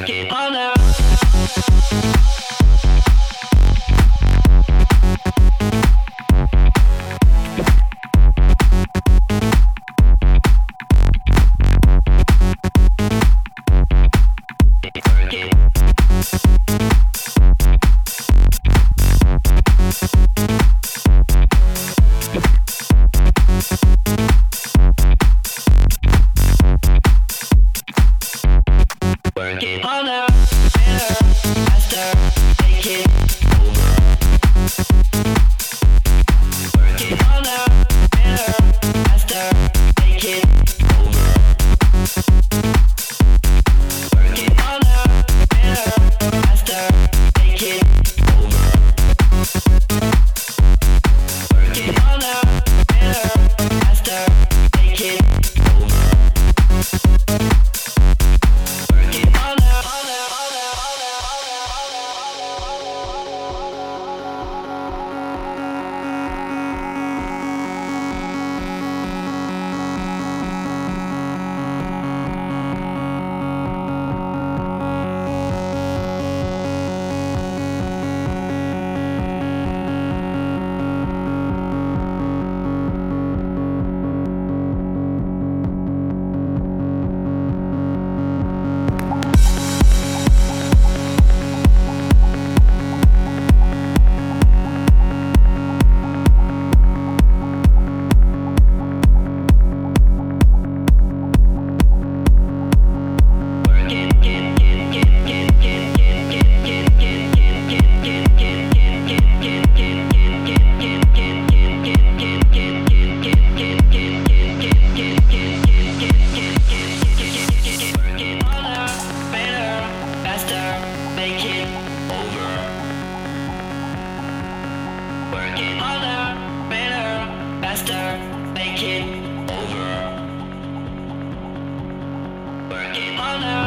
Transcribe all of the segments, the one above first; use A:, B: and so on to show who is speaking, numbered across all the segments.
A: Okay. it.
B: Work it harder, better, faster, make it
C: over. Work it harder.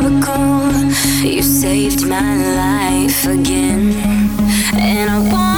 C: Miracle. You saved my life again. And I want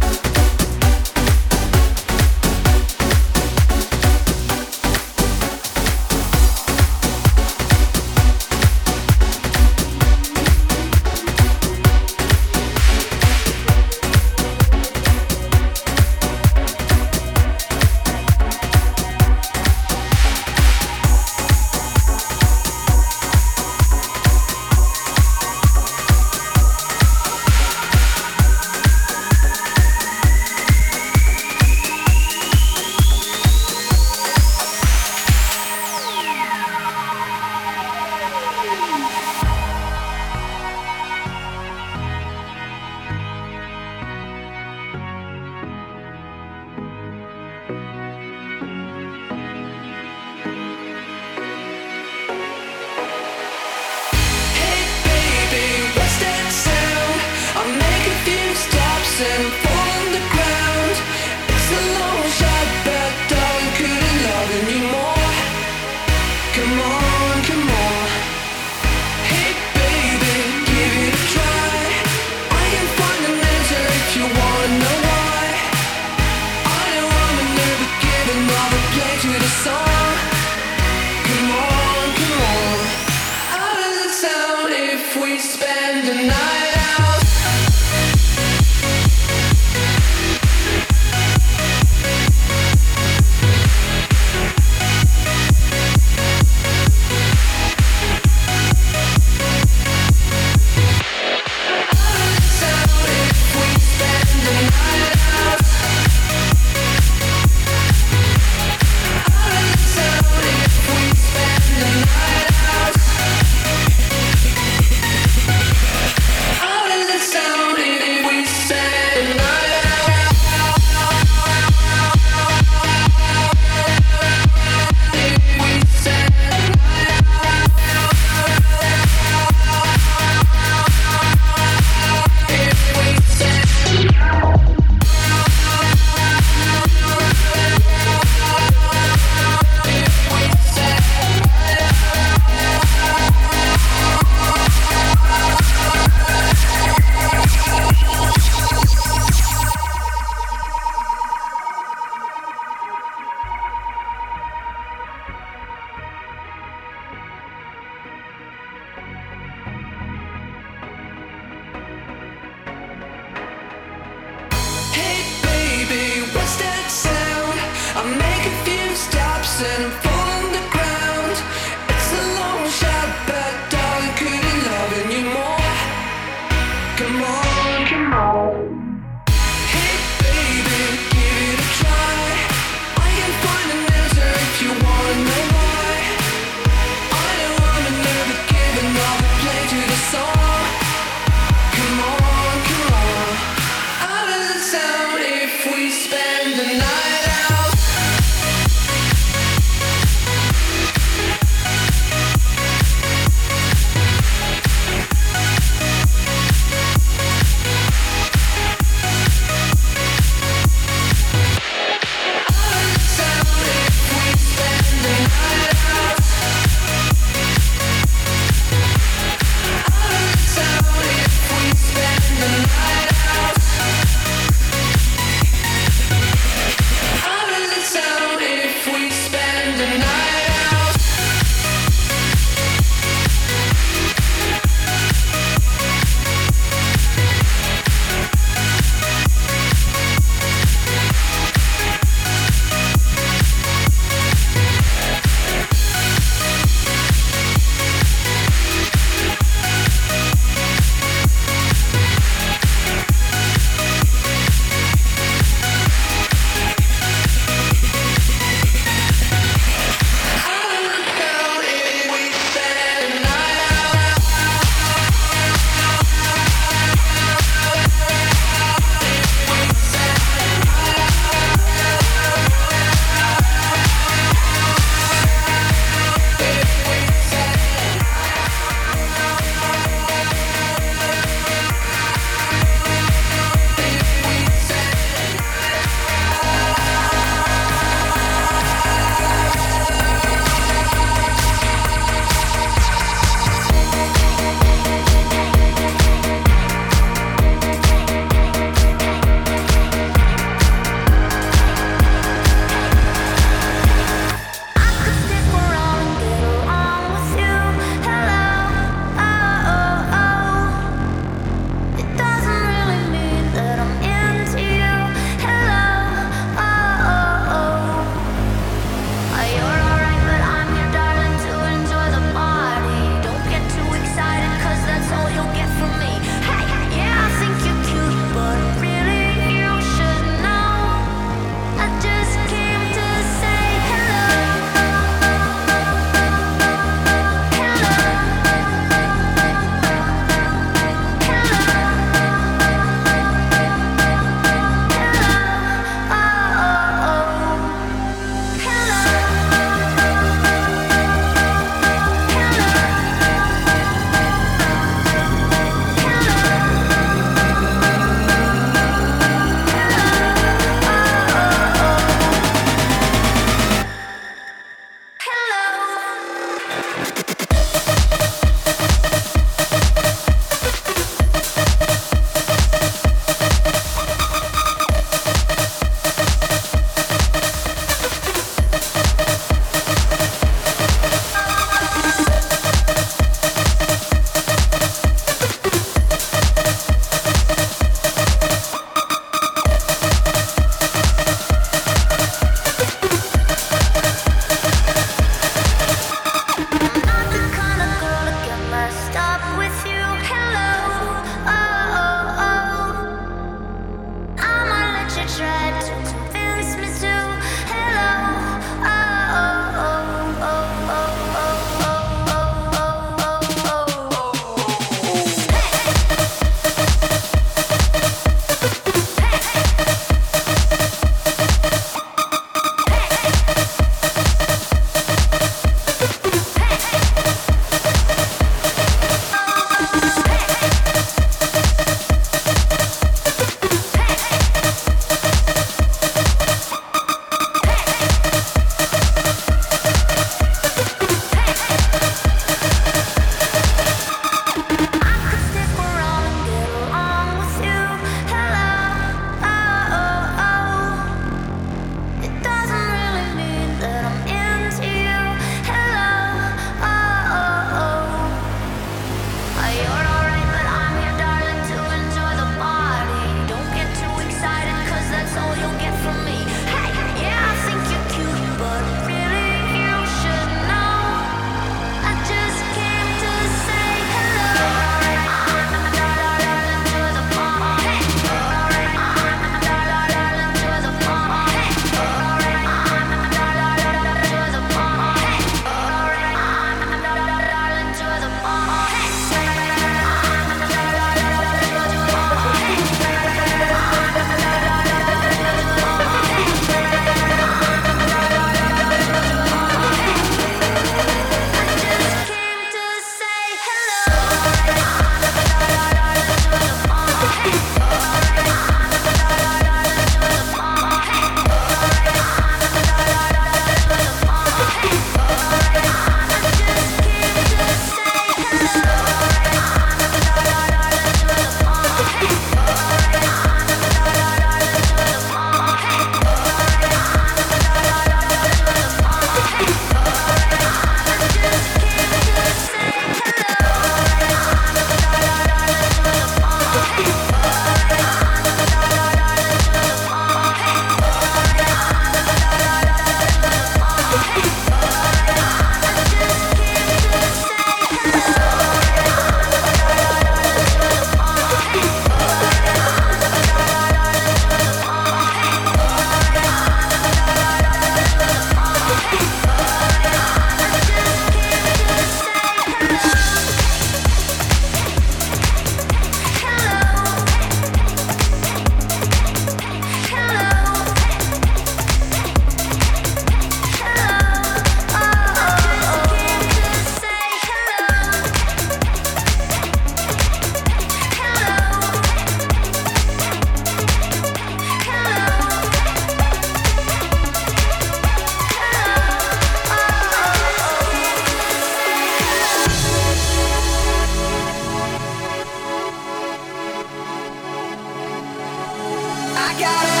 C: I got it.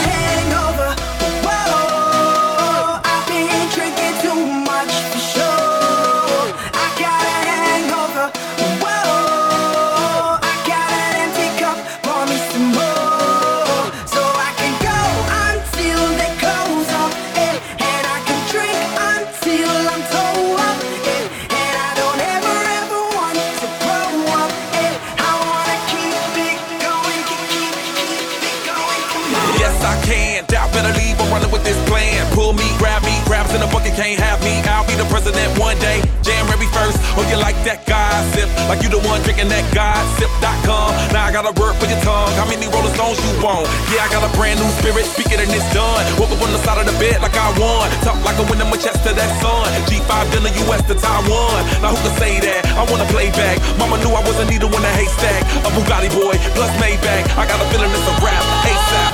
C: Like
D: you the one drinking that gossip.com. Now I got a word for your tongue. How many Rolling Stones you want? Yeah, I got a brand new spirit. Speak it and it's done. Woke up on the side of the bed like I won. Talk like I win my chest to that sun. G5 in the US to Taiwan. Now who can say that? I wanna play back. Mama knew I was a needle in a haystack. A Bugatti boy plus Maybach. I got a feeling it's a rap. ASAP.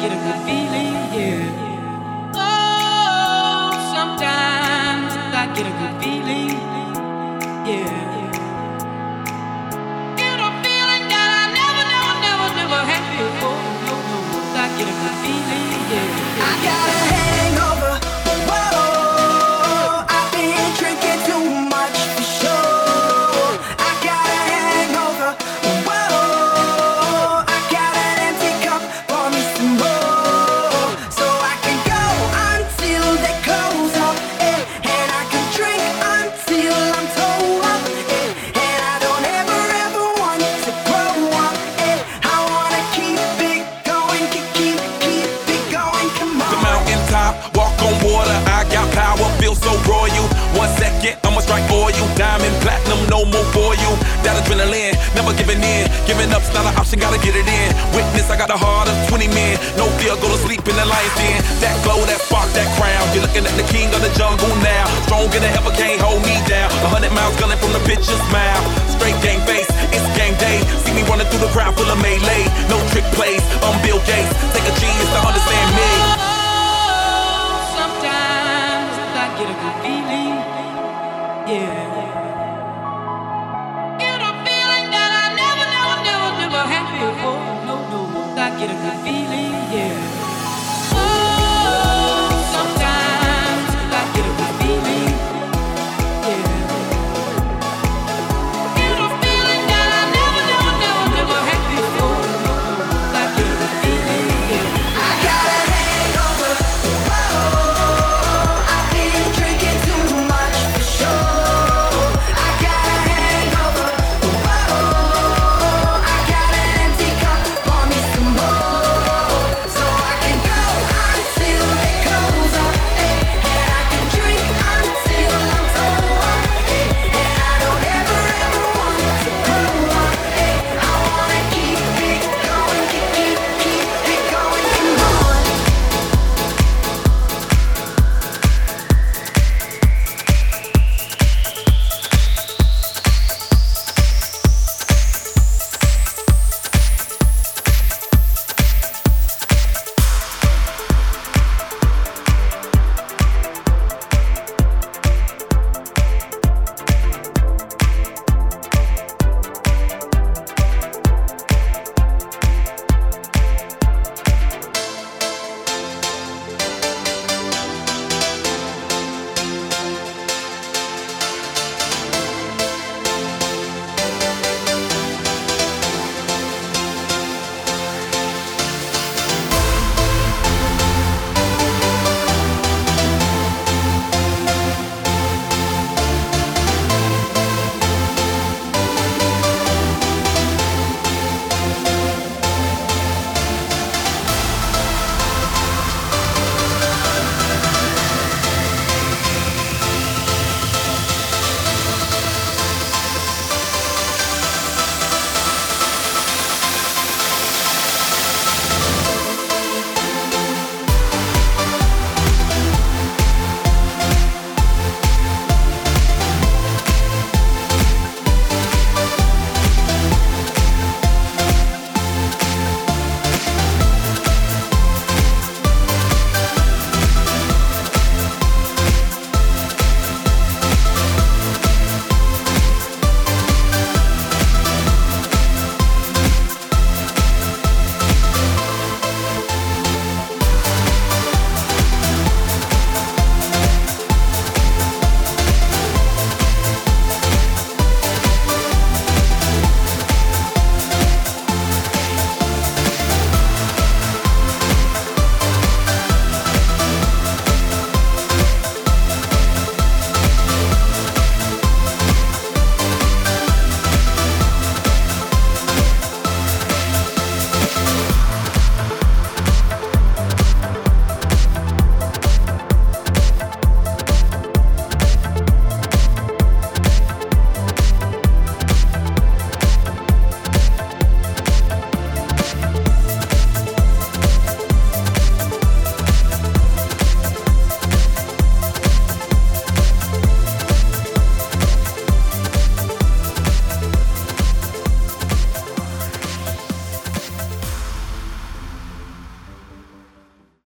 A: Get a good feeling, yeah. Oh, sometimes I get a good feeling, yeah.
D: Giving up's not an option, gotta get it in. Witness, I got the heart of 20 men. No fear, go to sleep in the lion's den. That glow, that spark, that crown. You're looking at the king of the jungle now. Stronger than ever, can't hold me down. A hundred miles gunning from the bitch's mouth. Straight gang face, it's gang day. See me running through the crowd full of melee. No trick plays, I'm Bill Gates. Take a genius to understand me.
A: Oh, sometimes I get a good feeling, yeah. get a good feeling.